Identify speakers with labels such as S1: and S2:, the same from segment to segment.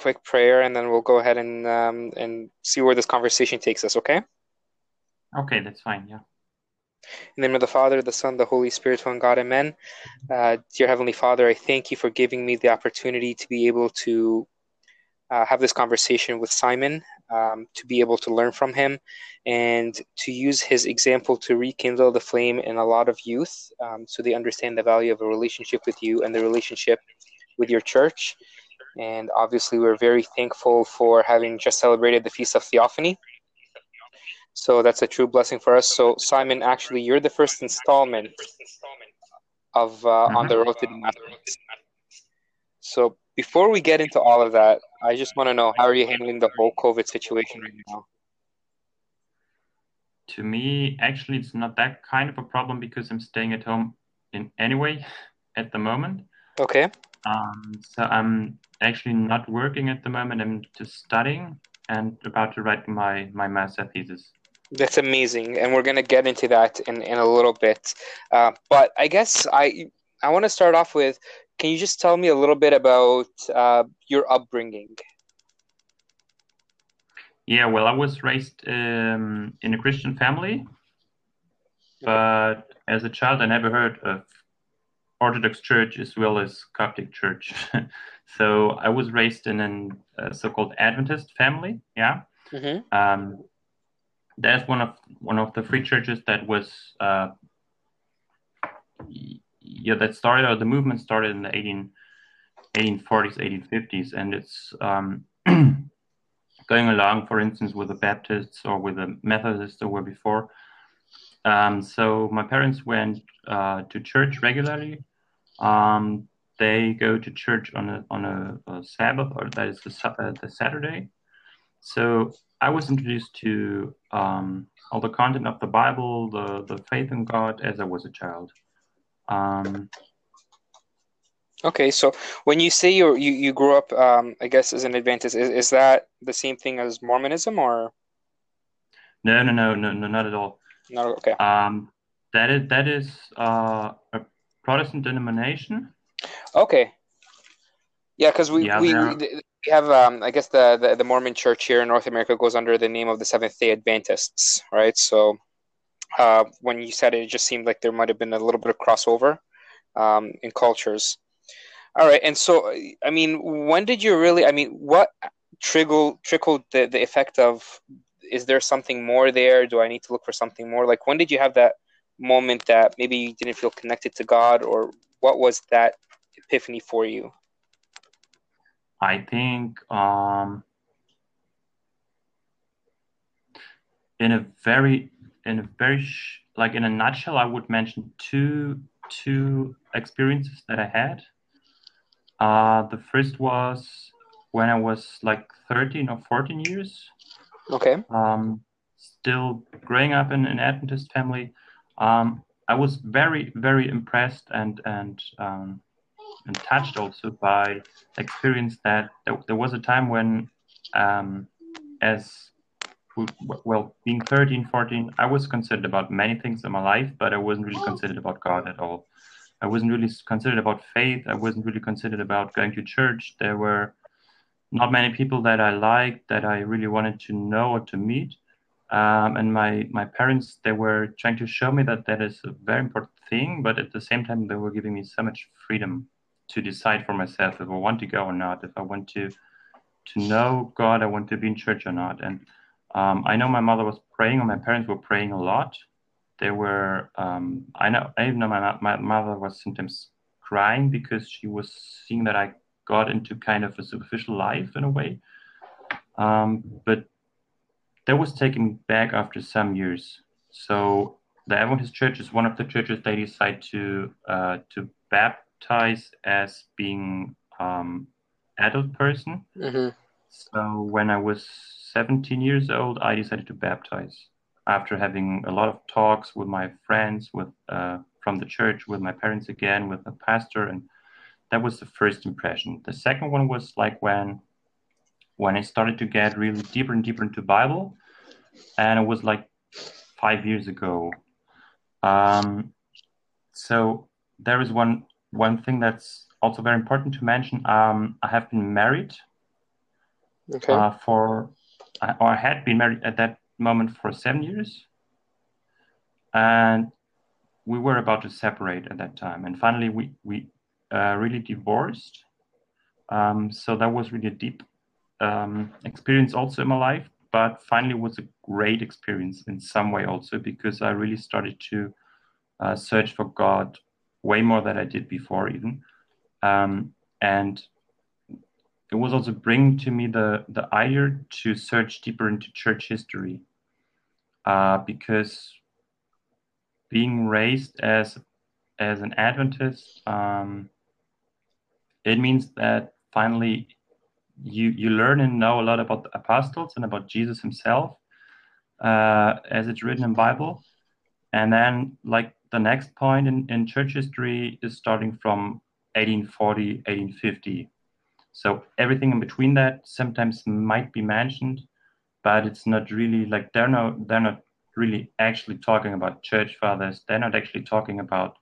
S1: quick prayer, and then we'll go ahead and um, and see where this conversation takes us. Okay.
S2: Okay, that's fine. Yeah.
S1: In the name of the Father, the Son, the Holy Spirit, one God, Amen. Uh, dear Heavenly Father, I thank you for giving me the opportunity to be able to uh, have this conversation with Simon, um, to be able to learn from him, and to use his example to rekindle the flame in a lot of youth um, so they understand the value of a relationship with you and the relationship with your church. And obviously, we're very thankful for having just celebrated the Feast of Theophany. So that's a true blessing for us. So, Simon, actually, you're the first installment of uh, mm-hmm. On the Road to Damascus. So, before we get into all of that, I just want to know how are you handling the whole COVID situation right now?
S2: To me, actually, it's not that kind of a problem because I'm staying at home in anyway at the moment.
S1: Okay.
S2: Um, so I'm actually not working at the moment. I'm just studying and about to write my my master thesis.
S1: That's amazing, and we're gonna get into that in in a little bit. Uh, but I guess I I want to start off with can you just tell me a little bit about uh, your upbringing?
S2: Yeah, well, I was raised um, in a Christian family, but as a child, I never heard of Orthodox Church as well as Coptic Church. so I was raised in a so-called Adventist family. Yeah, mm-hmm. um, that's one of one of the free churches that was uh, yeah, that started, or the movement started in the 18, 1840s, 1850s, and it's um, going along, for instance, with the Baptists or with the Methodists that were before. Um, so my parents went uh, to church regularly. Um, they go to church on a on a, a Sabbath, or that is the, uh, the Saturday. So I was introduced to um, all the content of the Bible, the the faith in God, as I was a child. Um,
S1: okay, so when you say you you you grew up, um, I guess as an Adventist, is is that the same thing as Mormonism or?
S2: No, no, no, no, no, not at all.
S1: No, okay.
S2: Um, that is that is uh, a Protestant denomination.
S1: Okay. Yeah, because we, yeah, we, we have um, I guess the, the the Mormon Church here in North America goes under the name of the Seventh Day Adventists, right? So uh, when you said it, it just seemed like there might have been a little bit of crossover um, in cultures. All right, and so I mean, when did you really? I mean, what trickled trickled the, the effect of? Is there something more there? Do I need to look for something more? Like, when did you have that moment that maybe you didn't feel connected to God, or what was that epiphany for you?
S2: I think um, in a very in a very sh- like in a nutshell, I would mention two two experiences that I had. Uh, the first was when I was like 13 or 14 years.
S1: Okay.
S2: Um, still growing up in an Adventist family. Um, I was very, very impressed and and um, and touched also by experience that there, was a time when, um, as well, being 13, 14, I was considered about many things in my life, but I wasn't really considered about God at all. I wasn't really considered about faith. I wasn't really considered about going to church. There were not many people that I liked that I really wanted to know or to meet. Um, and my, my parents, they were trying to show me that that is a very important thing, but at the same time, they were giving me so much freedom to decide for myself if I want to go or not, if I want to to know God, I want to be in church or not. And um, I know my mother was praying, or my parents were praying a lot. They were. Um, I know. I even know my my mother was sometimes crying because she was seeing that I got into kind of a superficial life in a way. Um, but that was taken back after some years. So the Adventist Church is one of the churches they decide to uh, to baptize as being um, adult person. Mm-hmm. So when I was 17 years old, I decided to baptize after having a lot of talks with my friends, with uh, from the church, with my parents again, with the pastor, and that was the first impression. The second one was like when when I started to get really deeper and deeper into Bible, and it was like five years ago. Um, so there is one one thing that's also very important to mention. Um, I have been married
S1: Okay.
S2: Uh, for or I had been married at that moment for seven years, and we were about to separate at that time. And finally, we we uh, really divorced. Um, so that was really a deep um, experience also in my life. But finally, was a great experience in some way also because I really started to uh, search for God way more than I did before even. Um, and it was also bringing to me the the idea to search deeper into church history uh, because being raised as as an Adventist, um, it means that finally you you learn and know a lot about the apostles and about Jesus himself, uh, as it's written in Bible, and then like the next point in, in church history is starting from 1840, 1850. So everything in between that sometimes might be mentioned, but it's not really like they're not they're not really actually talking about church fathers. They're not actually talking about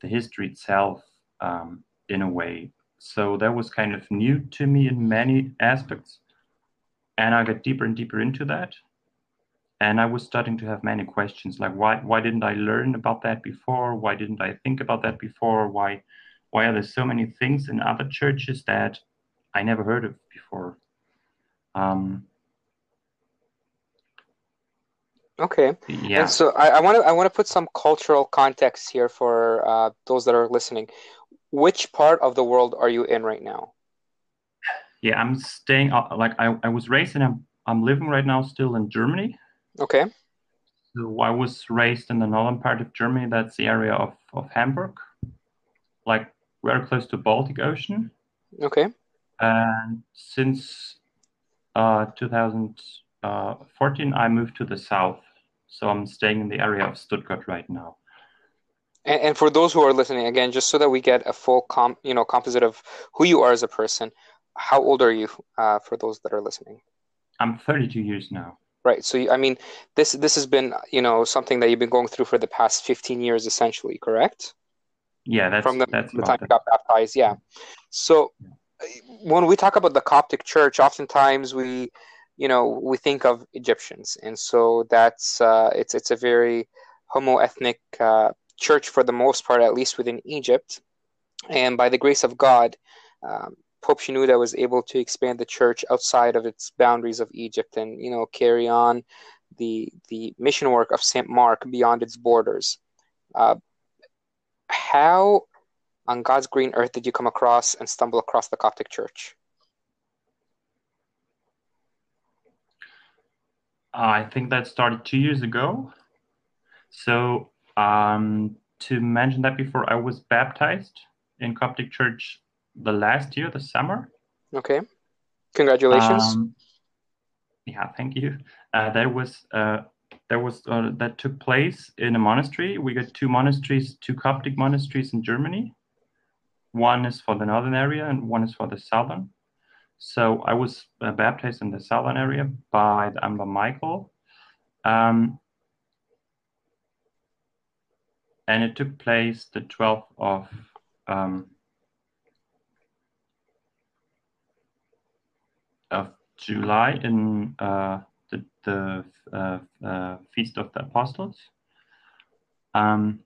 S2: the history itself um, in a way. So that was kind of new to me in many aspects, and I got deeper and deeper into that. And I was starting to have many questions like why why didn't I learn about that before? Why didn't I think about that before? Why why are there so many things in other churches that I never heard of before? Um,
S1: Okay.
S2: yeah.
S1: And so I want to I want to put some cultural context here for uh, those that are listening. Which part of the world are you in right now?
S2: Yeah, I'm staying uh, like I, I was raised and I'm I'm living right now still in Germany.
S1: Okay.
S2: So I was raised in the northern part of Germany. That's the area of, of Hamburg, like very close to Baltic Ocean.
S1: Okay.
S2: And since uh, 2014, I moved to the south. So I'm staying in the area of Stuttgart right now.
S1: And, and for those who are listening, again, just so that we get a full com you know composite of who you are as a person, how old are you? Uh, for those that are listening.
S2: I'm 32 years now.
S1: Right. So I mean, this this has been you know something that you've been going through for the past 15 years, essentially, correct?
S2: Yeah, that's
S1: From the,
S2: that's
S1: the time you got baptized, yeah. So when we talk about the Coptic Church, oftentimes we, you know, we think of Egyptians, and so that's uh, it's it's a very homo-ethnic uh, church for the most part, at least within Egypt. And by the grace of God, um, Pope Shenouda was able to expand the church outside of its boundaries of Egypt, and you know, carry on the the mission work of Saint Mark beyond its borders. Uh, how on God's green earth did you come across and stumble across the Coptic Church?
S2: I think that started two years ago. So um, to mention that before, I was baptized in Coptic Church the last year, the summer.
S1: Okay, congratulations.
S2: Um, yeah, thank you. Uh, that was uh, that was uh, that took place in a monastery. We got two monasteries, two Coptic monasteries in Germany. One is for the northern area, and one is for the southern. So I was uh, baptized in the southern area by the Anba Michael. Um, and it took place the 12th of um, of July in uh, the, the uh, uh, Feast of the Apostles. Um,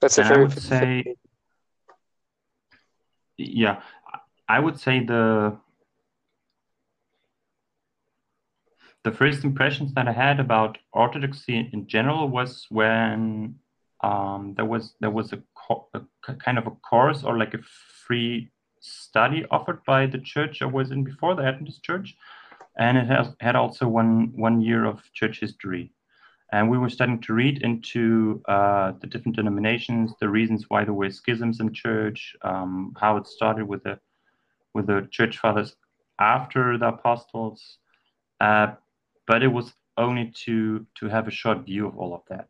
S1: That's a
S2: and I
S1: very
S2: would say, yeah, I would say the the first impressions that I had about Orthodoxy in general was when um, there was there was a, co- a kind of a course or like a free study offered by the church I was in before the Adventist Church, and it has had also one one year of church history, and we were starting to read into uh, the different denominations, the reasons why there were schisms in church, um, how it started with the with the church fathers after the apostles. Uh, but it was only to to have a short view of all of that.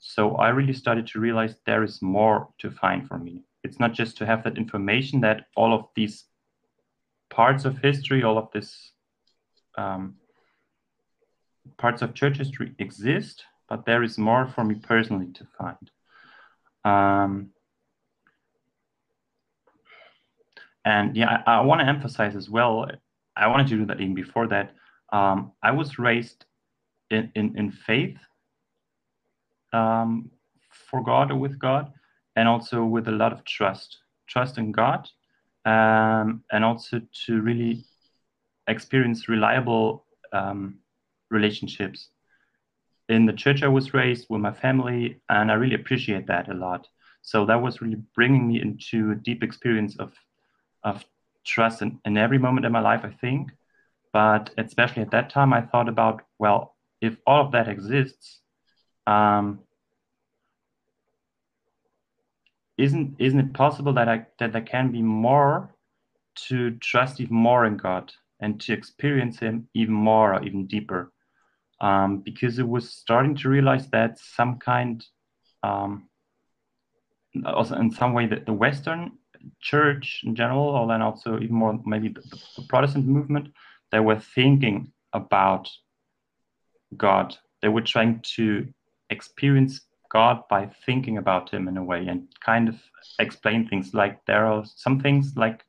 S2: So I really started to realize there is more to find for me. It's not just to have that information that all of these parts of history, all of this um, parts of church history exist, but there is more for me personally to find. Um, and yeah, I, I want to emphasize as well. I wanted to do that even before that. Um, I was raised in in, in faith um, for God or with God, and also with a lot of trust, trust in God, um, and also to really experience reliable um, relationships in the church I was raised with my family, and I really appreciate that a lot. So that was really bringing me into a deep experience of of trust in, in every moment in my life, I think. But especially at that time, I thought about, well, if all of that exists, um, isn't isn't it possible that I that there can be more to trust even more in God and to experience Him even more or even deeper? Um, because it was starting to realize that some kind, um, also in some way, that the Western church in general, or then also even more maybe the, the Protestant movement, they were thinking about God. They were trying to experience God by thinking about Him in a way and kind of explain things. Like there are some things, like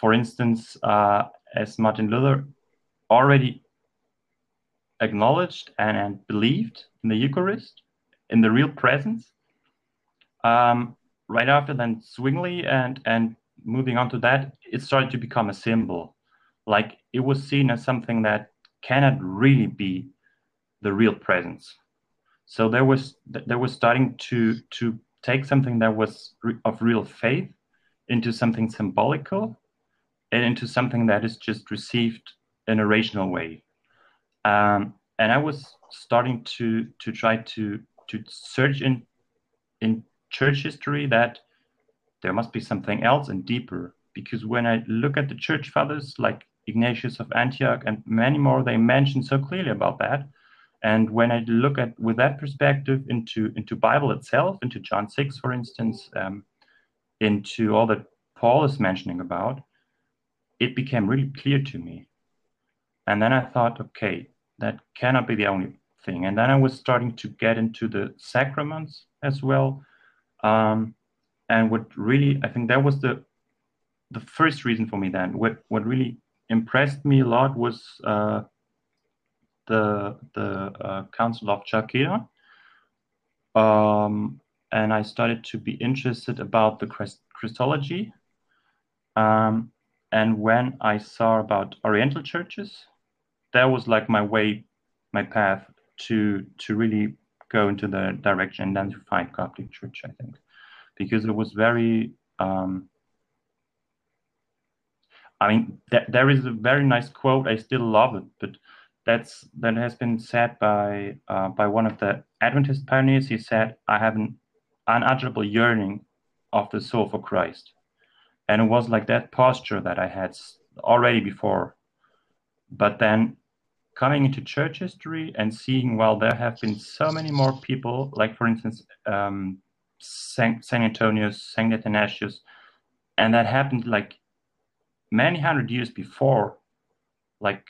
S2: for instance, uh, as Martin Luther already acknowledged and, and believed in the Eucharist, in the real presence. Um, right after then Zwingli and and moving on to that, it started to become a symbol. Like it was seen as something that cannot really be the real presence. So there was there was starting to to take something that was of real faith into something symbolical and into something that is just received in a rational way. Um, and I was starting to to try to to search in in church history that there must be something else and deeper. Because when I look at the church fathers like Ignatius of Antioch and many more, they mention so clearly about that. And when I look at with that perspective into into Bible itself, into John six, for instance, um, into all that Paul is mentioning about, it became really clear to me. And then I thought, okay, that cannot be the only thing. And then I was starting to get into the sacraments as well. Um, and what really, I think that was the the first reason for me then. What what really impressed me a lot was uh, the the uh, Council of Chalcedon. Um, and I started to be interested about the Christ- Christology. Um, and when I saw about Oriental churches, that was like my way, my path to to really go into the direction and then to find Coptic Church. I think because it was very. Um, I mean, th- there is a very nice quote. I still love it, but that's that has been said by uh, by one of the Adventist pioneers. He said, "I have an unutterable yearning of the soul for Christ," and it was like that posture that I had already before. But then coming into church history and seeing, well, there have been so many more people, like for instance, um, Saint, Saint Antonius, Saint Athanasius, and that happened like many hundred years before, like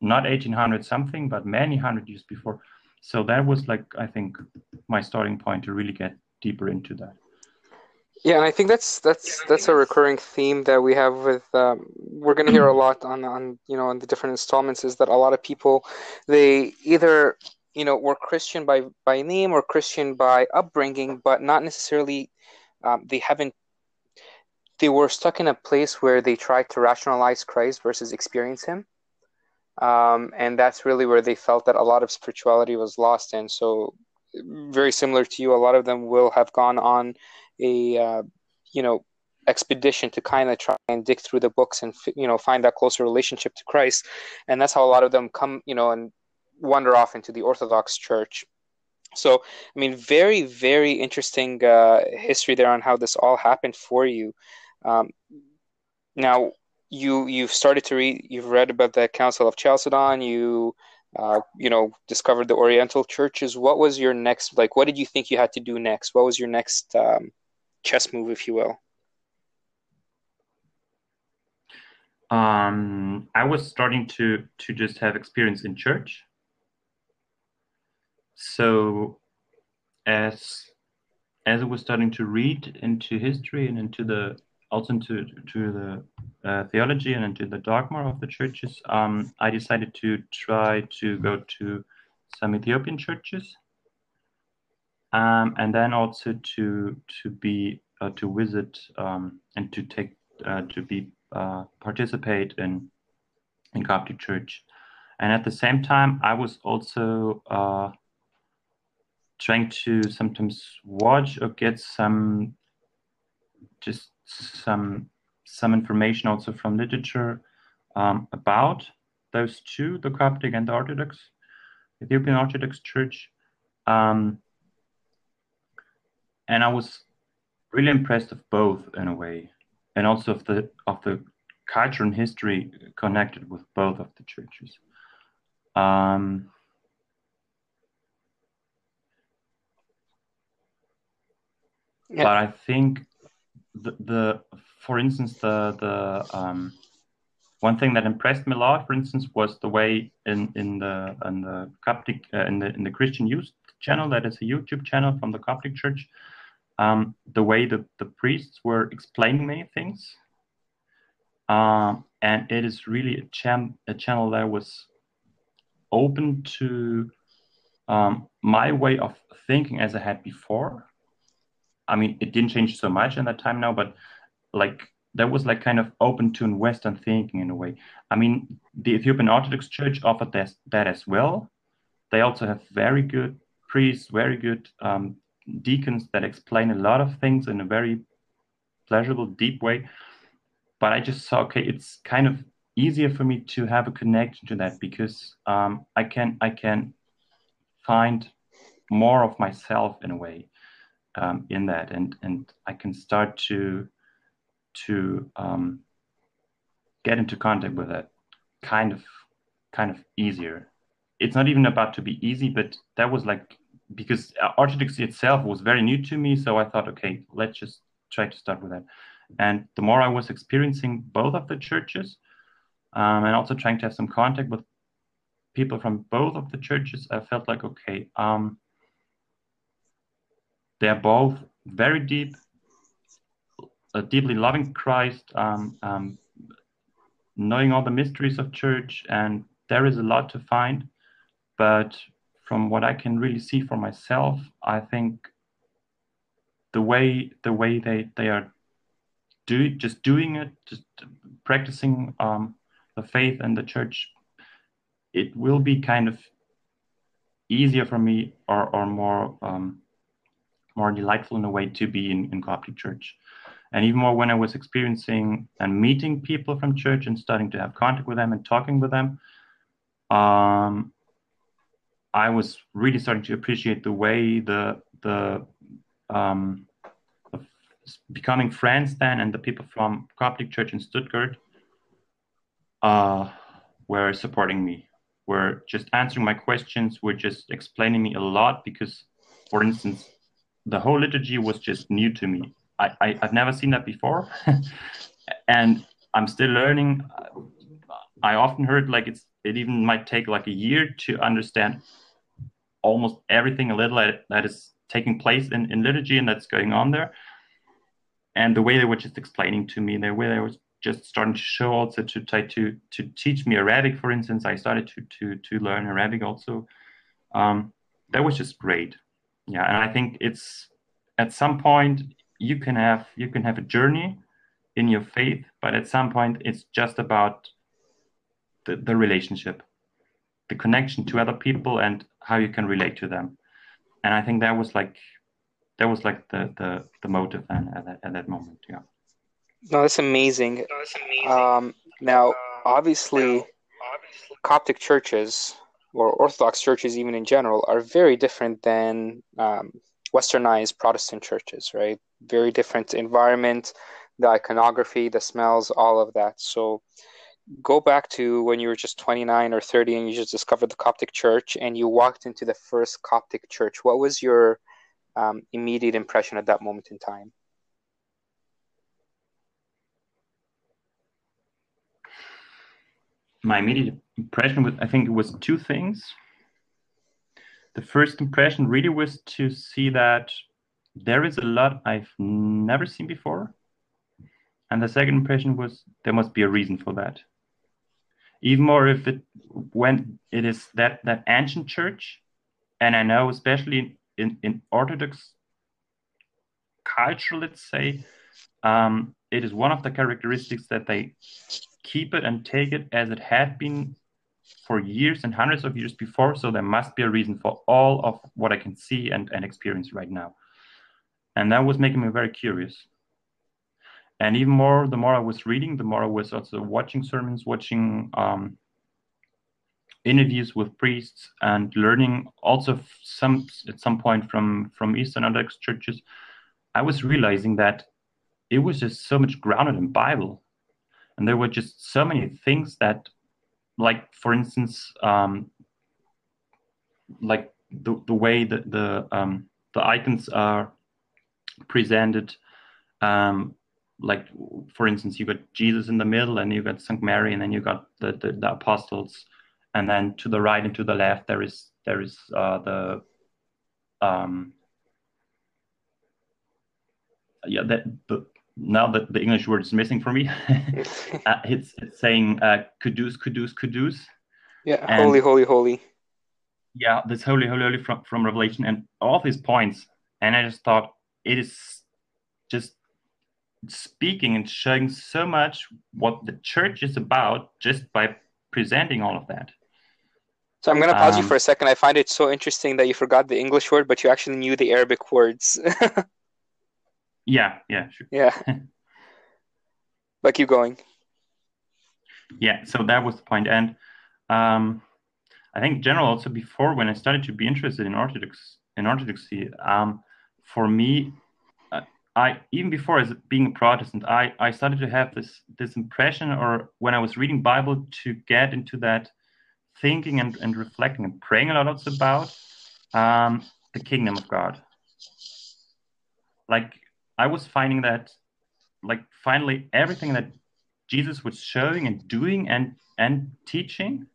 S2: not 1800 something, but many hundred years before. So that was like, I think, my starting point to really get deeper into that.
S1: Yeah, and I think that's that's that's a recurring theme that we have with um, we're going to hear a lot on on you know on the different installments is that a lot of people they either you know were Christian by by name or Christian by upbringing, but not necessarily um, they haven't they were stuck in a place where they tried to rationalize Christ versus experience Him, um, and that's really where they felt that a lot of spirituality was lost. And so, very similar to you, a lot of them will have gone on a uh, you know expedition to kind of try and dig through the books and you know find that closer relationship to Christ, and that's how a lot of them come you know and wander off into the Orthodox Church. So, I mean, very, very interesting uh, history there on how this all happened for you. Um, now, you you've started to read, you've read about the Council of Chalcedon. You, uh, you know, discovered the Oriental churches. What was your next? Like, what did you think you had to do next? What was your next um, chess move, if you will?
S2: Um, I was starting to to just have experience in church. So, as as I was starting to read into history and into the also into to the uh, theology and into the dogma of the churches, um, I decided to try to go to some Ethiopian churches, um, and then also to to be uh, to visit um, and to take uh, to be uh, participate in in Coptic church, and at the same time, I was also uh, trying to sometimes watch or get some just some some information also from literature um, about those two, the Coptic and the Orthodox, Ethiopian Orthodox Church. Um, and I was really impressed of both in a way, and also of the of the culture and history connected with both of the churches. Um, yeah. But I think the, the for instance the the um, one thing that impressed me a lot, for instance, was the way in in the in the Coptic uh, in the in the Christian Youth channel that is a YouTube channel from the Coptic Church. Um, the way that the priests were explaining many things, um, and it is really a, cham- a channel that was open to um, my way of thinking as I had before, I mean, it didn't change so much in that time now, but like that was like kind of open to Western thinking in a way. I mean, the Ethiopian Orthodox Church offered that, that as well. They also have very good priests, very good um, deacons that explain a lot of things in a very pleasurable, deep way. But I just saw, okay, it's kind of easier for me to have a connection to that because um, I can I can find more of myself in a way um, in that, and and I can start to to um, get into contact with that kind of kind of easier. It's not even about to be easy, but that was like because orthodoxy itself was very new to me, so I thought, okay, let's just try to start with that. And the more I was experiencing both of the churches, um, and also trying to have some contact with people from both of the churches, I felt like, okay, um, they're both very deep, uh, deeply loving Christ, um, um, knowing all the mysteries of church, and there is a lot to find. But from what I can really see for myself, I think the way the way they they are do just doing it, just practicing um, the faith and the church, it will be kind of easier for me or or more um, more delightful in a way to be in, in Coptic church. And even more when I was experiencing and meeting people from church and starting to have contact with them and talking with them, um, I was really starting to appreciate the way the the um, becoming friends then and the people from Coptic Church in Stuttgart uh, were supporting me, were just answering my questions, were just explaining me a lot because, for instance, the whole liturgy was just new to me. I, I have never seen that before, and I'm still learning. I often heard like it's it even might take like a year to understand almost everything a little that, that is taking place in, in liturgy and that's going on there. And the way they were just explaining to me, the way they were just starting to show also to try to to teach me Arabic, for instance. I started to to to learn Arabic also. Um, that was just great yeah and i think it's at some point you can have you can have a journey in your faith but at some point it's just about the, the relationship the connection to other people and how you can relate to them. And i think that was like that was like the the, the motive then at that, at that moment yeah.
S1: No that's amazing, no, that's amazing. Um, now obviously coptic churches or Orthodox churches, even in general, are very different than um, westernized Protestant churches, right? Very different environment, the iconography, the smells, all of that. So go back to when you were just 29 or 30 and you just discovered the Coptic church and you walked into the first Coptic church. What was your um, immediate impression at that moment in time?
S2: My immediate impression was I think it was two things. The first impression really was to see that there is a lot I've never seen before. And the second impression was there must be a reason for that. Even more if it when it is that that ancient church, and I know especially in, in Orthodox culture, let's say, um, it is one of the characteristics that they keep it and take it as it had been for years and hundreds of years before. So there must be a reason for all of what I can see and, and experience right now. And that was making me very curious and even more the more i was reading the more i was also watching sermons watching um, interviews with priests and learning also some at some point from from eastern orthodox churches i was realizing that it was just so much grounded in bible and there were just so many things that like for instance um, like the, the way that the um, the icons are presented um, like for instance you got jesus in the middle and you got st mary and then you got the, the, the apostles. And then to the right and to the left there is there is uh, the um yeah that the now that the english word is missing for me uh, it's it's saying uh kudus kudus kudus
S1: yeah and, holy holy holy
S2: yeah this holy holy holy from, from revelation and all these points and i just thought it is just speaking and showing so much what the church is about just by presenting all of that.
S1: So I'm going to pause um, you for a second. I find it so interesting that you forgot the English word, but you actually knew the Arabic words.
S2: yeah, yeah, sure.
S1: Yeah. but keep going.
S2: Yeah, so that was the point. And um, I think general also before when I started to be interested in Orthodox in Orthodoxy, um, for me I even before as being a Protestant, I, I started to have this this impression, or when I was reading Bible, to get into that thinking and, and reflecting and praying a lot also about um, the kingdom of God. Like I was finding that, like finally everything that Jesus was showing and doing and and teaching,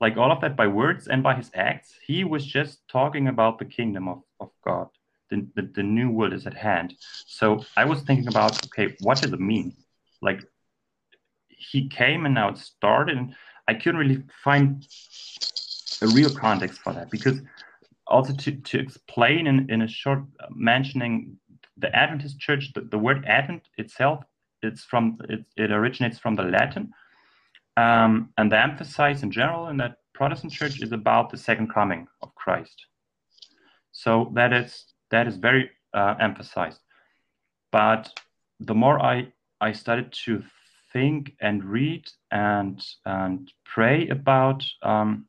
S2: like all of that by words and by his acts, he was just talking about the kingdom of, of God the, the, the new world is at hand. So I was thinking about, okay, what does it mean? Like he came and now it started, and I couldn't really find a real context for that because also to, to explain in, in a short uh, mentioning the Adventist church, the, the word Advent itself, it's from it, it originates from the Latin. Um, and the emphasis in general in that Protestant church is about the second coming of Christ. So that is that is very uh, emphasized. But the more I, I started to think and read and, and pray about um,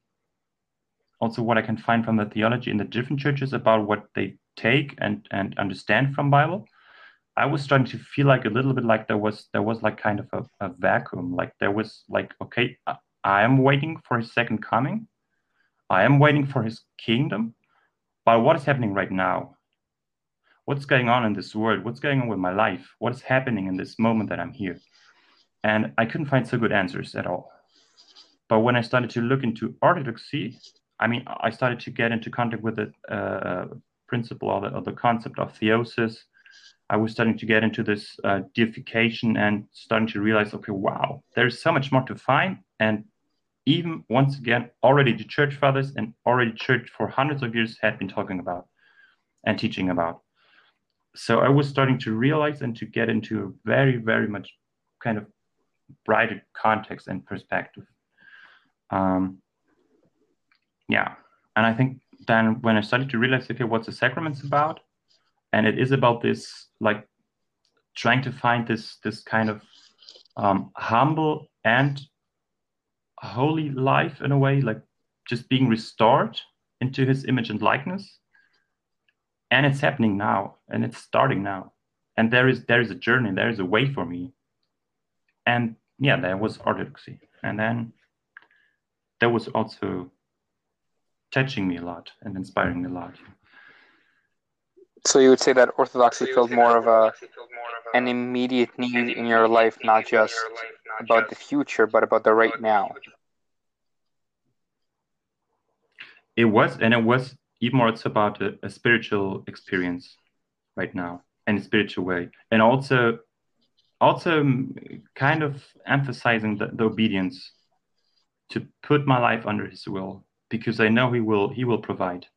S2: also what I can find from the theology in the different churches about what they take and, and understand from Bible, I was starting to feel like a little bit like there was there was like kind of a, a vacuum. Like there was like, okay, I, am waiting for his second coming. I am waiting for his kingdom. But what is happening right now? what's going on in this world? What's going on with my life? What is happening in this moment that I'm here? And I couldn't find so good answers at all. But when I started to look into orthodoxy, I mean, I started to get into contact with the principle or the, or the, concept of theosis. I was starting to get into this uh, deification and starting to realize, okay, wow, there's so much more to find. And even once again, already the church fathers and already church for hundreds of years had been talking about and teaching about so I was starting to realize and to get into a very, very much kind of brighter context and perspective. Um, yeah, and I think then when I started to realize, okay, what's the sacraments about? And it is about this, like, trying to find this this kind of um, humble and holy life in a way, like just being restored into His image and likeness. And it's happening now and it's starting now. And there is there is a journey there is a way for me. And yeah there was orthodoxy. And then there was also touching me a lot and inspiring me a lot.
S1: So you would say that orthodoxy filled more of a an immediate need in your life not just about the future but about the right now.
S2: It was and it was even more it's about a, a spiritual experience right now in a spiritual way. And also also kind of emphasizing the, the obedience to put my life under his will because I know he will he will provide.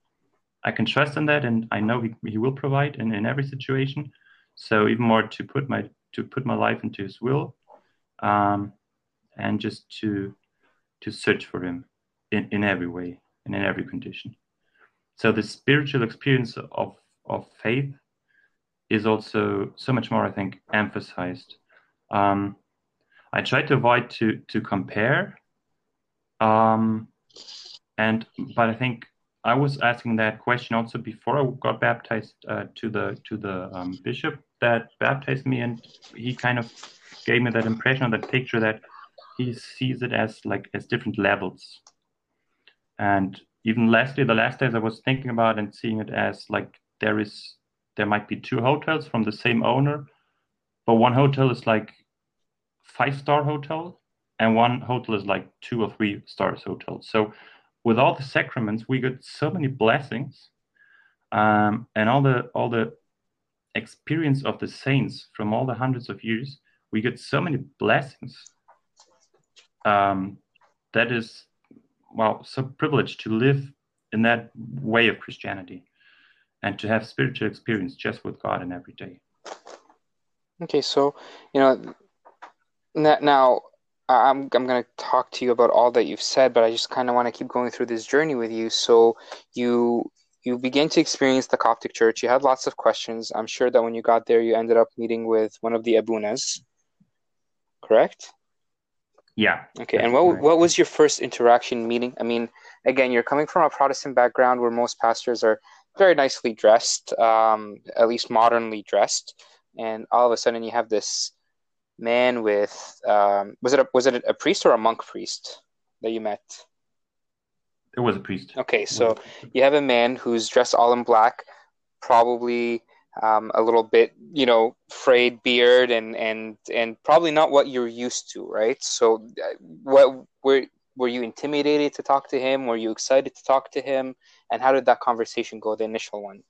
S2: I can trust in that and I know he, he will provide in, in every situation. So even more to put my to put my life into his will um, and just to to search for him in, in every way and in every condition. So the spiritual experience of, of faith is also so much more, I think, emphasized. Um, I try to avoid to to compare, um, and but I think I was asking that question also before I got baptized uh, to the to the um, bishop that baptized me, and he kind of gave me that impression or that picture that he sees it as like as different levels. And even lastly, the last days I was thinking about and seeing it as like there is there might be two hotels from the same owner, but one hotel is like five star hotel and one hotel is like two or three stars hotel. So with all the sacraments, we got so many blessings, um, and all the all the experience of the saints from all the hundreds of years. We get so many blessings. Um, that is, well, so privileged to live in that way of Christianity and to have spiritual experience just with God in every day.
S1: Okay, so you know now I'm I'm going to talk to you about all that you've said, but I just kind of want to keep going through this journey with you. So you you begin to experience the Coptic Church. You had lots of questions. I'm sure that when you got there, you ended up meeting with one of the Abunas. Correct?
S2: Yeah.
S1: Okay. And what what was your first interaction meeting? I mean, again, you're coming from a Protestant background where most pastors are very nicely dressed, um, at least modernly dressed, and all of a sudden you have this man with um, was it a, was it a priest or a monk priest that you met?
S2: It was a priest.
S1: Okay, so you have a man who's dressed all in black, probably um, a little bit, you know, frayed beard and and and probably not what you're used to, right? So, uh, what were were you intimidated to talk to him? Were you excited to talk to him? And how did that conversation go, the initial one?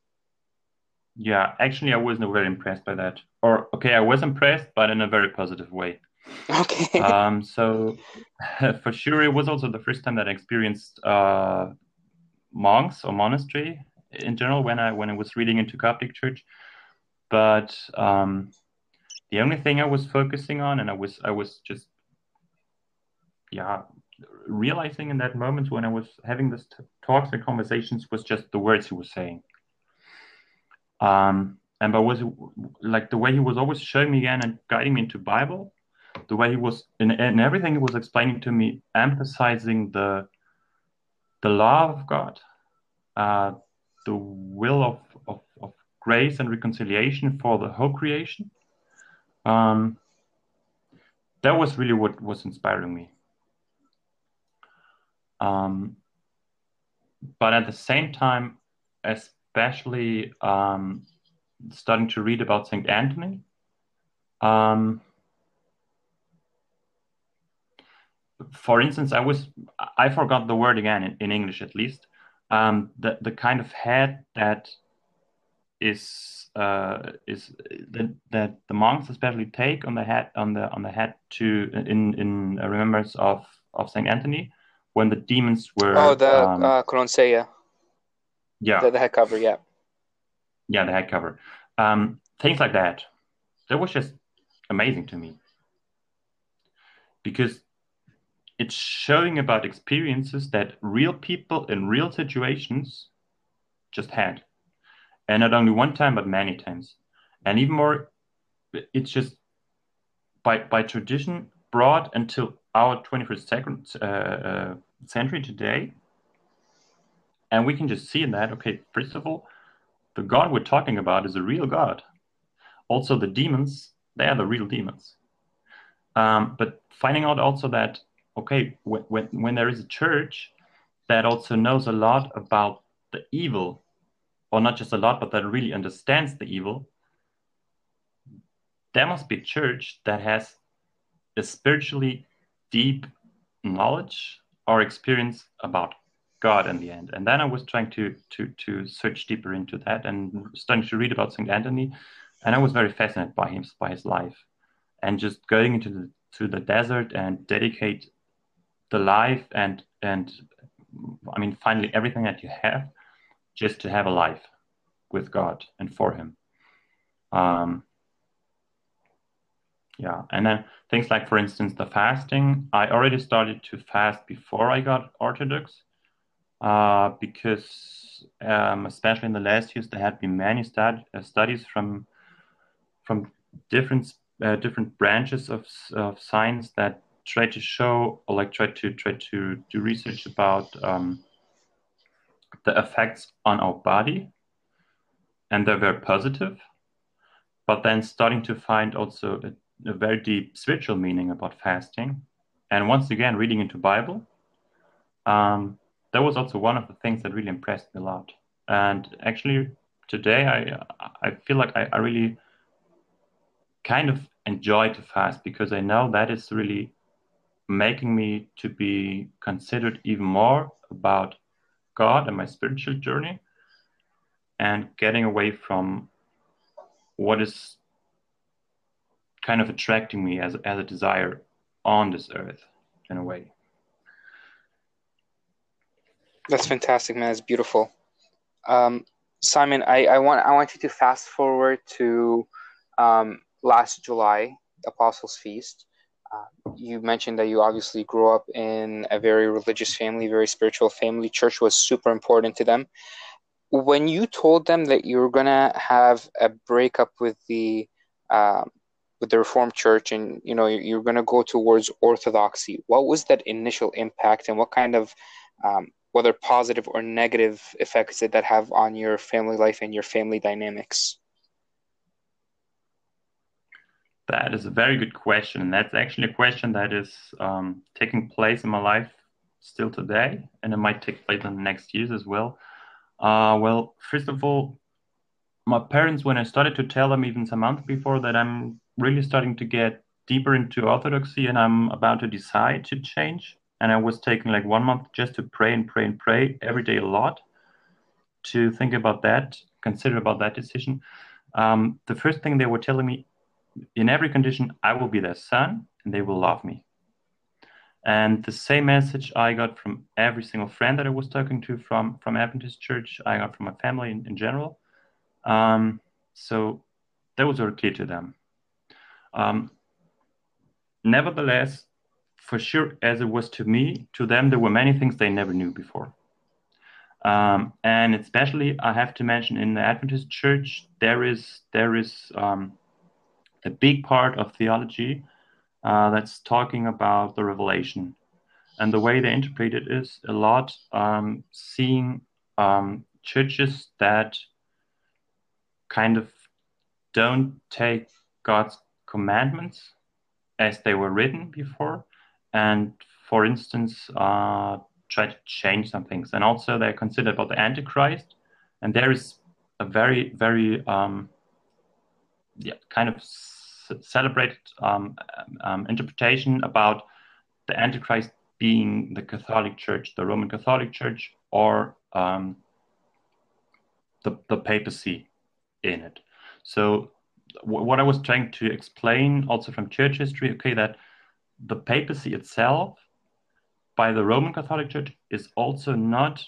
S2: Yeah, actually, I wasn't very impressed by that. Or, okay, I was impressed, but in a very positive way.
S1: Okay.
S2: um, so, for sure, it was also the first time that I experienced uh, monks or monastery in general when I when I was reading into Coptic Church. But um, the only thing I was focusing on, and I was I was just yeah realizing in that moment when I was having this t- talks and conversations was just the words he was saying. Um, and but was like the way he was always showing me again and guiding me into Bible, the way he was in, in everything he was explaining to me, emphasizing the the law of God, uh, the will of, of, of, grace and reconciliation for the whole creation. Um, that was really what was inspiring me. Um, but at the same time, especially um, starting to read about Saint Anthony. Um, for instance, I was I forgot the word again in, in English at least. Um, the the kind of head that is uh, is that that the monks especially take on the head on the on the head to in in remembrance of of Saint Anthony when the demons were
S1: oh the um, uh,
S2: yeah.
S1: The, the head cover yeah.
S2: Yeah the head cover. Um, things like that. That was just amazing to me. Because it's showing about experiences that real people in real situations just had. And not only one time but many times. And even more it's just by by tradition brought until our 21st uh, uh, century today and we can just see in that, okay, first of all, the God we're talking about is a real God. Also, the demons, they are the real demons. Um, but finding out also that, okay, when, when, when there is a church that also knows a lot about the evil, or not just a lot, but that really understands the evil, there must be a church that has a spiritually deep knowledge or experience about God in the end. And then I was trying to to to search deeper into that and starting to read about Saint Anthony, and I was very fascinated by him by his life, and just going into the to the desert and dedicate the life and and I mean finally everything that you have just to have a life with God and for Him. Um, yeah, and then things like, for instance, the fasting. I already started to fast before I got Orthodox, uh, because um, especially in the last years there had been many stud- uh, studies from from different uh, different branches of, of science that try to show or like try to try to do research about um, the effects on our body, and they're very positive. But then starting to find also a, a very deep spiritual meaning about fasting, and once again reading into Bible. Um, that was also one of the things that really impressed me a lot. And actually, today I I feel like I, I really kind of enjoy to fast because I know that is really making me to be considered even more about God and my spiritual journey and getting away from what is kind of attracting me as, as a desire on this earth in a way.
S1: That's fantastic, man. It's beautiful. Um, Simon, I, I want I want you to fast forward to um, last July, Apostles' Feast. Uh, you mentioned that you obviously grew up in a very religious family, very spiritual family. Church was super important to them. When you told them that you were gonna have a breakup with the um, with the Reformed Church, and you know you're gonna go towards Orthodoxy, what was that initial impact, and what kind of um, whether positive or negative effects did that have on your family life and your family dynamics?
S2: That is a very good question. And that's actually a question that is um, taking place in my life still today, and it might take place in the next years as well. Uh, well, first of all, my parents, when I started to tell them even some month before that I'm really starting to get deeper into Orthodoxy and I'm about to decide to change, and I was taking like one month just to pray and pray and pray every day a lot to think about that, consider about that decision. Um, the first thing they were telling me, in every condition, I will be their son and they will love me. And the same message I got from every single friend that I was talking to from from Adventist Church, I got from my family in, in general. Um, so that was very clear to them. Um, nevertheless, for sure, as it was to me, to them, there were many things they never knew before. Um, and especially, I have to mention in the Adventist Church, there is there is um, a big part of theology uh, that's talking about the revelation, and the way they interpret it is a lot um, seeing um, churches that kind of don't take God's commandments as they were written before, and for instance uh, try to change some things. And also they're consider about the antichrist and there is a very very um, yeah, kind of celebrated um, um, interpretation about the antichrist being the catholic church the roman catholic church or um, the, the papacy in it. So what i was trying to explain also from church history okay that the papacy itself by the Roman Catholic Church is also not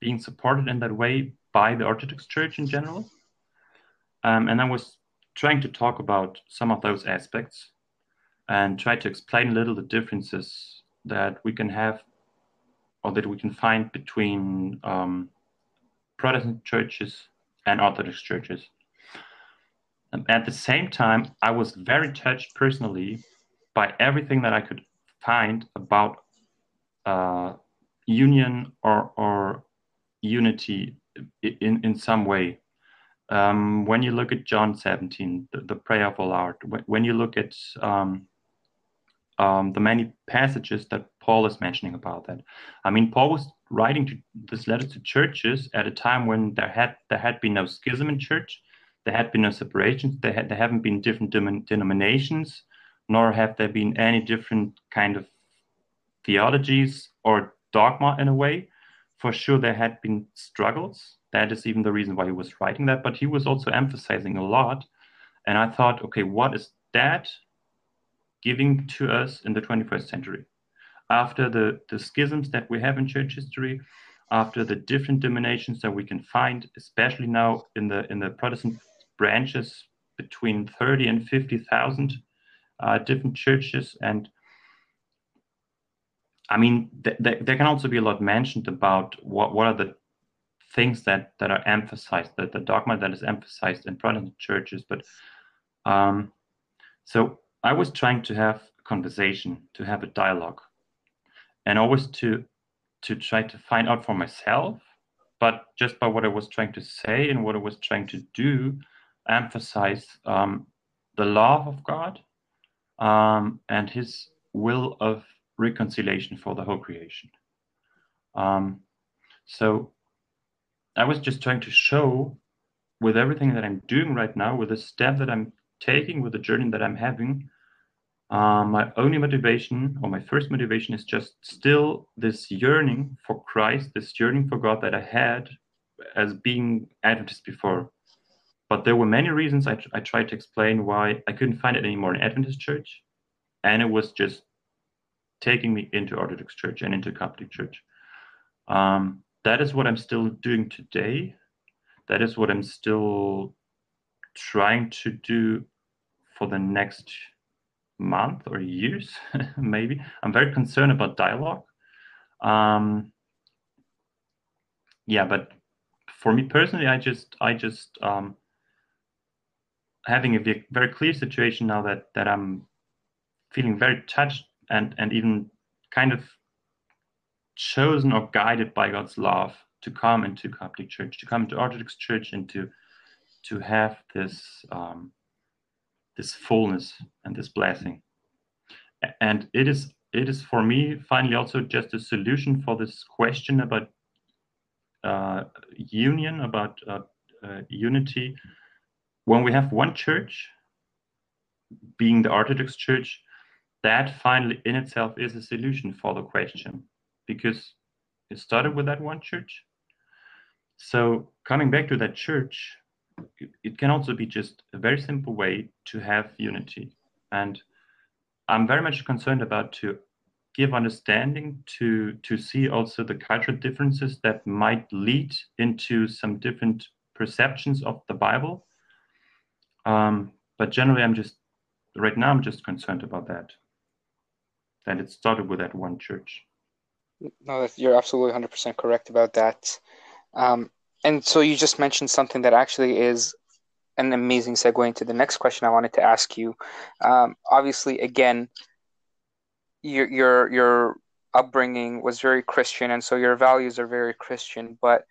S2: being supported in that way by the Orthodox Church in general. Um, and I was trying to talk about some of those aspects and try to explain a little the differences that we can have or that we can find between um, Protestant churches and Orthodox churches. And at the same time, I was very touched personally by everything that I could find about uh, union or, or unity in, in some way. Um, when you look at John 17, the, the prayer of all art, when, when you look at um, um, the many passages that Paul is mentioning about that. I mean, Paul was writing to this letter to churches at a time when there had there had been no schism in church, there had been no separations, there had there haven't been different denominations, nor have there been any different kind of theologies or dogma in a way. For sure, there had been struggles. That is even the reason why he was writing that. But he was also emphasizing a lot. And I thought, okay, what is that giving to us in the 21st century. After the, the schisms that we have in church history, after the different denominations that we can find, especially now in the in the Protestant branches, between 30 and 50,000 uh, different churches, and I mean, th- th- there can also be a lot mentioned about what what are the things that that are emphasized, that the dogma that is emphasized in Protestant churches, but um, so I was trying to have a conversation, to have a dialogue, and always to to try to find out for myself. But just by what I was trying to say and what I was trying to do, emphasize um, the love of God um, and His will of reconciliation for the whole creation. Um, so I was just trying to show with everything that I'm doing right now, with the step that I'm taking, with the journey that I'm having, uh, my only motivation or my first motivation is just still this yearning for Christ, this yearning for God that I had as being Adventist before. But there were many reasons I, I tried to explain why I couldn't find it anymore in Adventist church. And it was just taking me into Orthodox church and into Coptic church. Um, that is what I'm still doing today. That is what I'm still trying to do for the next month or years, maybe. I'm very concerned about dialogue. Um, yeah, but for me personally, I just, I just um, having a very clear situation now that that I'm feeling very touched and and even kind of chosen or guided by God's love to come into Coptic Church, to come into Orthodox Church, and to to have this um, this fullness and this blessing. And it is it is for me finally also just a solution for this question about uh, union, about uh, uh, unity. When we have one church, being the Orthodox Church, that finally in itself is a solution for the question because it started with that one church. So coming back to that church, it can also be just a very simple way to have unity. And I'm very much concerned about to give understanding to to see also the cultural differences that might lead into some different perceptions of the Bible. Um, but generally, I'm just right now I'm just concerned about that. That it started with that one church.
S1: No, you're absolutely 100% correct about that. Um, and so you just mentioned something that actually is an amazing segue into the next question I wanted to ask you. Um, obviously, again, your your your upbringing was very Christian, and so your values are very Christian. But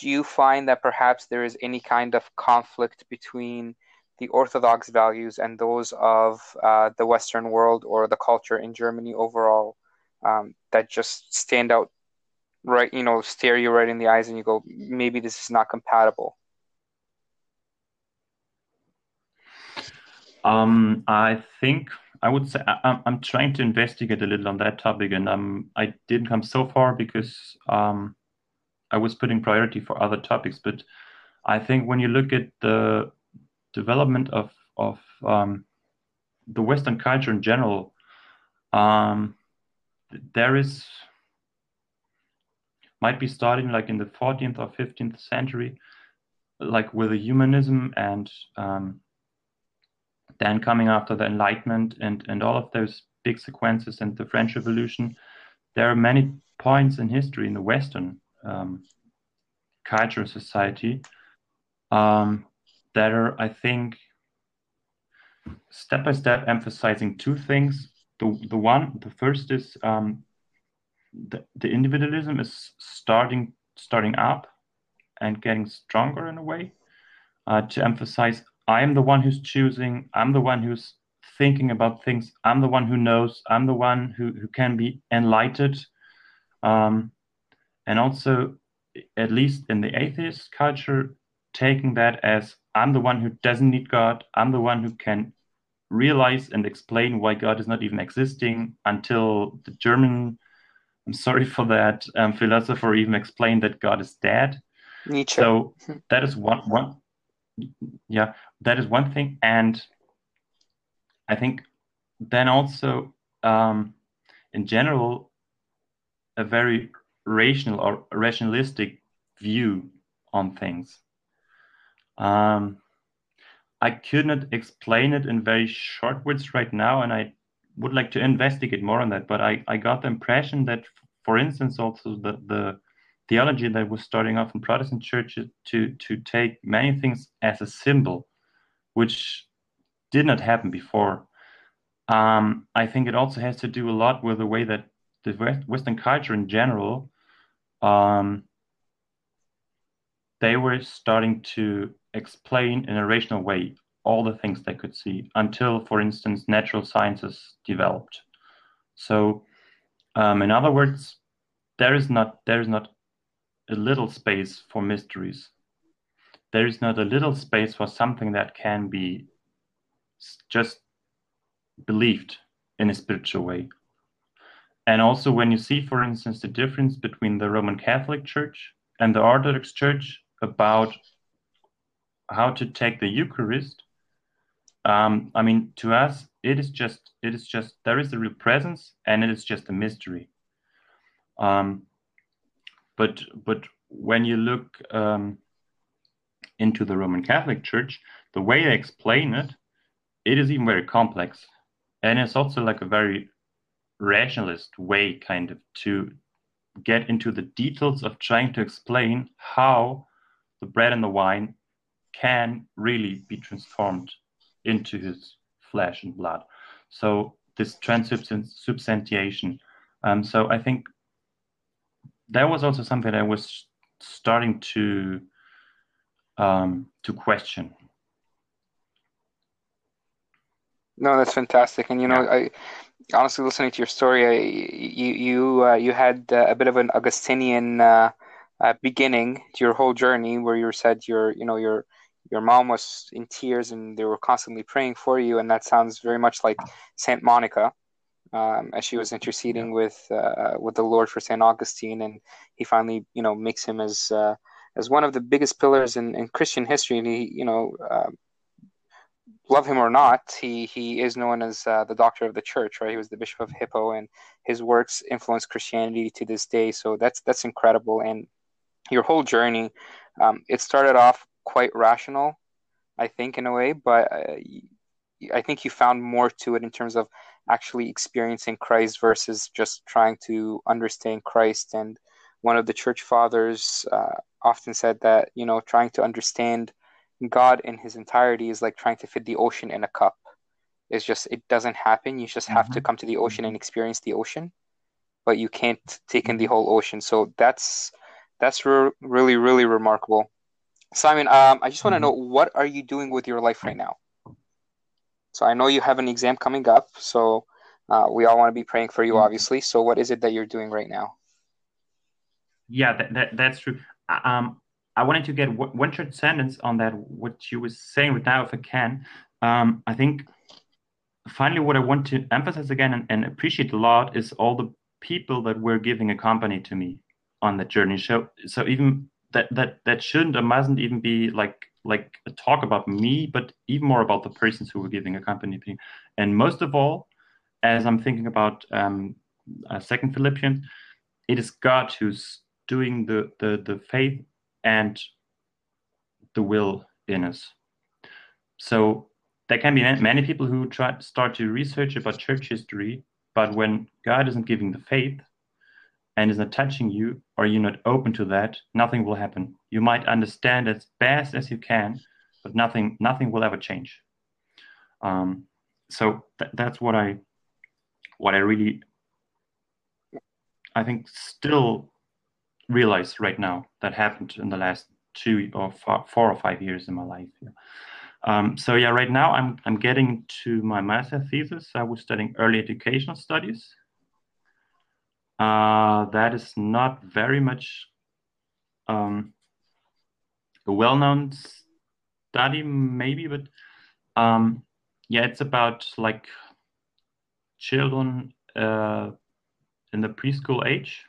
S1: do you find that perhaps there is any kind of conflict between the Orthodox values and those of uh, the Western world or the culture in Germany overall um, that just stand out right, you know, stare you right in the eyes and you go, maybe this is not compatible?
S2: Um, I think I would say I, am trying to investigate a little on that topic, and um, I didn't come so far because um, I was putting priority for other topics. But I think when you look at the development of of um, the Western culture in general, um, there is might be starting like in the 14th or 15th century, like with the humanism and um, then coming after the Enlightenment and, and all of those big sequences and the French Revolution, there are many points in history in the Western um, culture society um, that are, I think, step by step emphasizing two things. The, the one, the first is um, the, the individualism is starting starting up and getting stronger in a way uh, to emphasize I am the one who's choosing, I'm the one who's thinking about things, I'm the one who knows, I'm the one who, who can be enlightened. Um, and also, at least in the atheist culture, taking that as I'm the one who doesn't need God, I'm the one who can realize and explain why God is not even existing until the German I'm sorry for that. Um, philosopher even explained that God is dead.
S1: Nietzsche.
S2: So that is one one. Yeah, that is one thing, and I think then also um, in general a very rational or rationalistic view on things. Um, I could not explain it in very short words right now, and I would like to investigate more on that. But I, I got the impression that, for instance, also the, the theology that was starting off in Protestant churches to, to take many things as a symbol, which did not happen before. Um, I think it also has to do a lot with the way that the Western culture in general, um, they were starting to explain in a rational way all the things they could see until, for instance, natural sciences developed. So, um, in other words, there is not there is not a little space for mysteries. There is not a little space for something that can be just believed in a spiritual way. And also, when you see, for instance, the difference between the Roman Catholic Church and the Orthodox Church about how to take the Eucharist, um, I mean, to us, it is just, it is just, there is a real presence, and it is just a mystery. Um, but, but when you look um, into the Roman Catholic Church, the way they explain it, it is even very complex, and it's also like a very rationalist way, kind of, to get into the details of trying to explain how the bread and the wine can really be transformed into his flesh and blood. So this transubstantiation. Um, so I think that was also something I was starting to um, to question.
S1: No, that's fantastic. And you know, I honestly listening to your story, I, you you uh, you had uh, a bit of an Augustinian uh, uh, beginning to your whole journey, where you said your you know your your mom was in tears and they were constantly praying for you, and that sounds very much like Saint Monica, um, as she was interceding with uh, with the Lord for Saint Augustine, and he finally you know makes him as uh, as one of the biggest pillars in, in Christian history, and he you know um, love him or not, he he is known as uh, the doctor of the church, right? He was the bishop of Hippo, and his works influence Christianity to this day. So that's that's incredible. And your whole journey, um, it started off quite rational, I think, in a way, but uh, I think you found more to it in terms of actually experiencing Christ versus just trying to understand Christ. And one of the church fathers uh, often said that you know trying to understand God in his entirety is like trying to fit the ocean in a cup. It's just it doesn't happen. You just have mm-hmm. to come to the ocean and experience the ocean, but you can't take in the mm-hmm. whole ocean. So that's that's re- really really remarkable. Simon, um, I just want to mm-hmm. know what are you doing with your life right now? So I know you have an exam coming up, so uh, we all want to be praying for you, mm-hmm. obviously. So what is it that you're doing right now?
S2: Yeah, that, that that's true. Um, I wanted to get one short sentence on that, what you were saying right now, if I can. Um, I think finally, what I want to emphasize again and, and, appreciate a lot is all the people that were giving a company to me on that journey. So, so even that that that shouldn't or mustn't even be like like a talk about me, but even more about the persons who were giving a company to me. And most of all, as I'm thinking about um, uh, Second Philippians, it is God who's doing the the the faith and the will in us. So there can be many people who try start to research about church history, but when God isn't giving the faith and is not touching you, or you're not open to that, nothing will happen. You might understand as best as you can, but nothing nothing will ever change. Um, so th- that's what I what I really I think still realize right now that happened in the last two or four or five years in my life. Yeah. Um, so yeah, right now I'm I'm getting to my master thesis. I was studying early educational studies. Uh, that is not very much um, a well-known study, maybe, but um, yeah, it's about like children uh, in the preschool age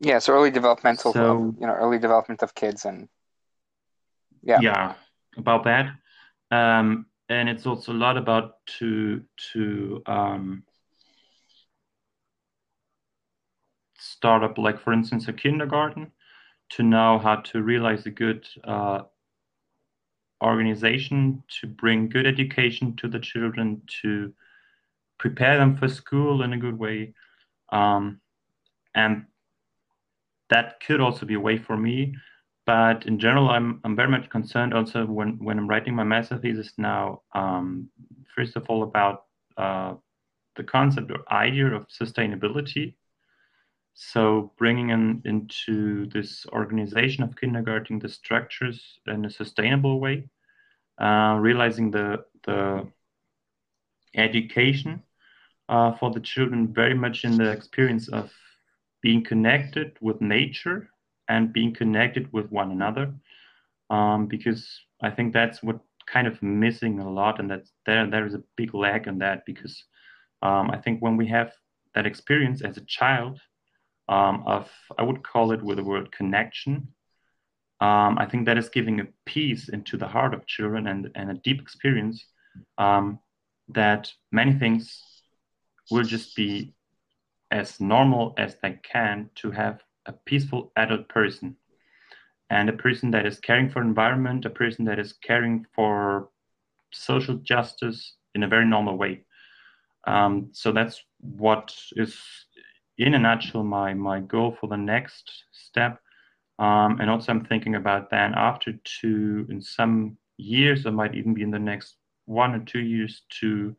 S1: yeah, so early developmental, so, you know, early development of kids, and
S2: yeah, yeah, about that. Um, and it's also a lot about to to um, start up, like for instance, a kindergarten, to know how to realize a good uh, organization, to bring good education to the children, to prepare them for school in a good way, um, and that could also be a way for me but in general, I'm I'm very much concerned also when when I'm writing my master thesis now. Um, first of all, about uh, the concept or idea of sustainability. So bringing in into this organization of kindergarten the structures in a sustainable way, uh, realizing the the education uh, for the children very much in the experience of being connected with nature and being connected with one another. Um, because i think that's what kind of missing a lot and that there there is a big lag in that because um, i think when we have that experience as a child um, of i would call it with the word connection um, i think that is giving a peace into the heart of children and, and a deep experience um, that many things will just be as normal as they can to have a peaceful adult person and a person that is caring for environment, a person that is caring for social justice in a very normal way. Um, so that's what is, in a nutshell, my my goal for the next step. Um, and also, I'm thinking about then after two, in some years, or might even be in the next one or two years, to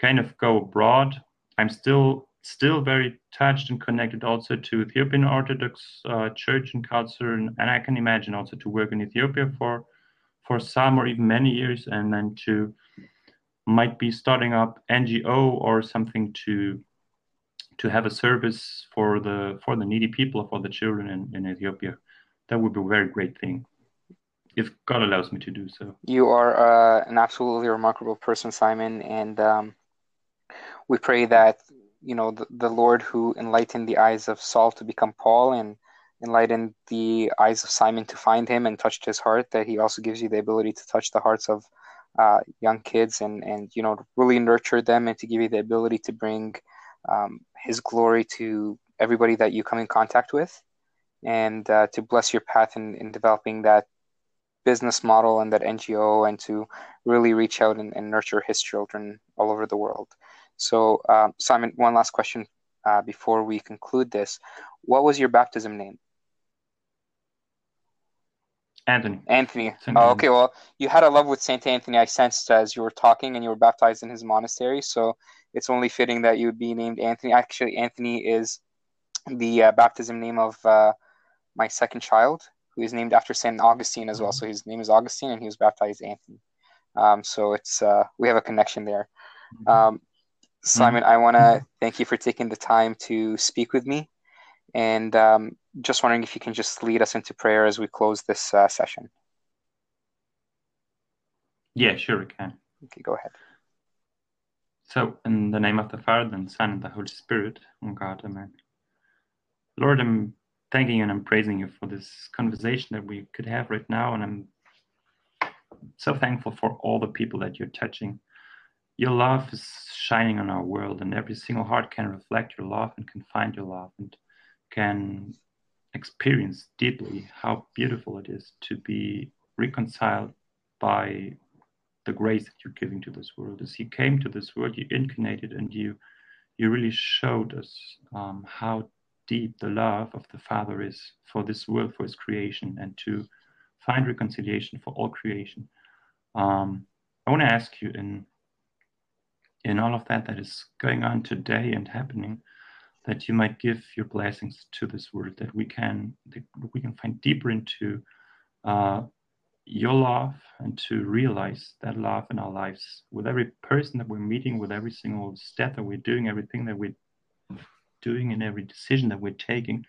S2: kind of go abroad. I'm still still very touched and connected also to Ethiopian Orthodox uh, Church and culture, and, and, I can imagine also to work in Ethiopia for for some or even many years, and then to might be starting up NGO or something to to have a service for the for the needy people for the children in, in Ethiopia. That would be a very great thing if God allows me to do so.
S1: You are uh, an absolutely remarkable person, Simon, and um, we pray that you know the, the Lord who enlightened the eyes of Saul to become Paul and enlightened the eyes of Simon to find him and touched his heart, that he also gives you the ability to touch the hearts of uh, young kids and and you know really nurture them and to give you the ability to bring um, His glory to everybody that you come in contact with, and uh, to bless your path in, in developing that business model and that NGO and to really reach out and, and nurture His children all over the world. So, um, Simon, one last question uh, before we conclude this. What was your baptism name?
S2: Anthony.
S1: Anthony. Oh, okay. Well, you had a love with Saint Anthony. I sensed as you were talking, and you were baptized in his monastery. So it's only fitting that you would be named Anthony. Actually, Anthony is the uh, baptism name of uh, my second child, who is named after Saint Augustine as well. So his name is Augustine, and he was baptized Anthony. Um, so it's uh, we have a connection there. Mm-hmm. Um, Simon, mm-hmm. I want to thank you for taking the time to speak with me. And um, just wondering if you can just lead us into prayer as we close this uh, session.
S2: Yeah, sure, we can.
S1: Okay, go ahead.
S2: So, in the name of the Father, and Son, and the Holy Spirit, God, Amen. Lord, I'm thanking you and I'm praising you for this conversation that we could have right now. And I'm so thankful for all the people that you're touching your love is shining on our world, and every single heart can reflect your love and can find your love and can experience deeply how beautiful it is to be reconciled by the grace that you're giving to this world. As you came to this world, you incarnated and you you really showed us um, how deep the love of the Father is for this world, for His creation, and to find reconciliation for all creation. Um, I want to ask you in in all of that that is going on today and happening, that you might give your blessings to this world, that we can that we can find deeper into uh, your love and to realize that love in our lives with every person that we're meeting, with every single step that we're doing, everything that we're doing, and every decision that we're taking,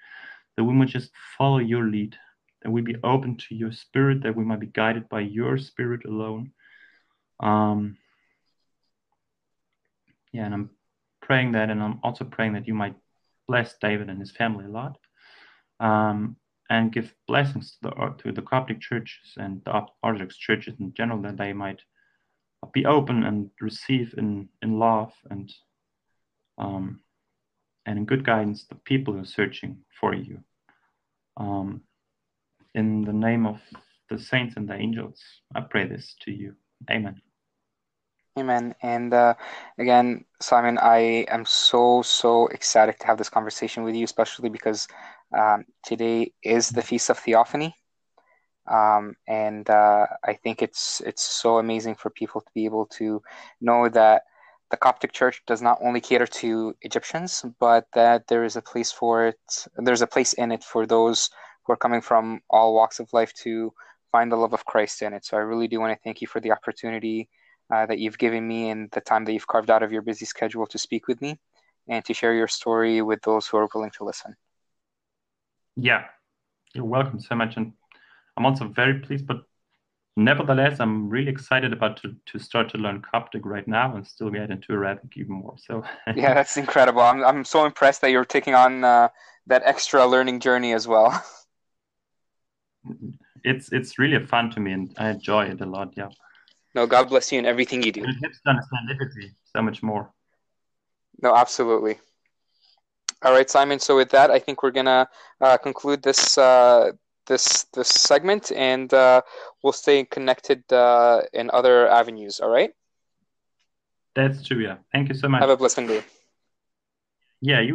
S2: that we might just follow your lead, that we be open to your spirit, that we might be guided by your spirit alone. Um, yeah, and I'm praying that, and I'm also praying that you might bless David and his family a lot, um, and give blessings to the, to the Coptic churches and the Orthodox churches in general, that they might be open and receive in in love and um, and in good guidance the people who are searching for you. Um, in the name of the saints and the angels, I pray this to you. Amen.
S1: Amen. And uh, again, Simon, I am so, so excited to have this conversation with you, especially because um, today is the Feast of Theophany. Um, and uh, I think it's it's so amazing for people to be able to know that the Coptic Church does not only cater to Egyptians, but that there is a place for it. There's a place in it for those who are coming from all walks of life to find the love of Christ in it. So I really do want to thank you for the opportunity uh, that you've given me and the time that you've carved out of your busy schedule to speak with me and to share your story with those who are willing to listen.
S2: Yeah, you're welcome so much. And I'm also very pleased, but nevertheless, I'm really excited about to, to start to learn Coptic right now and still get into Arabic even more. So
S1: yeah, that's incredible. I'm I'm so impressed that you're taking on uh, that extra learning journey as well.
S2: it's it's really fun to me, and I enjoy it a lot. Yeah.
S1: No, God bless you in everything you do.
S2: it helps to understand liturgy so much more.
S1: No, absolutely. All right, Simon. So with that, I think we're gonna uh, conclude this uh, this this segment, and uh, we'll stay connected uh, in other avenues. All right.
S2: That's true. Yeah. Thank you so much.
S1: Have a blessed day.
S2: Yeah. You.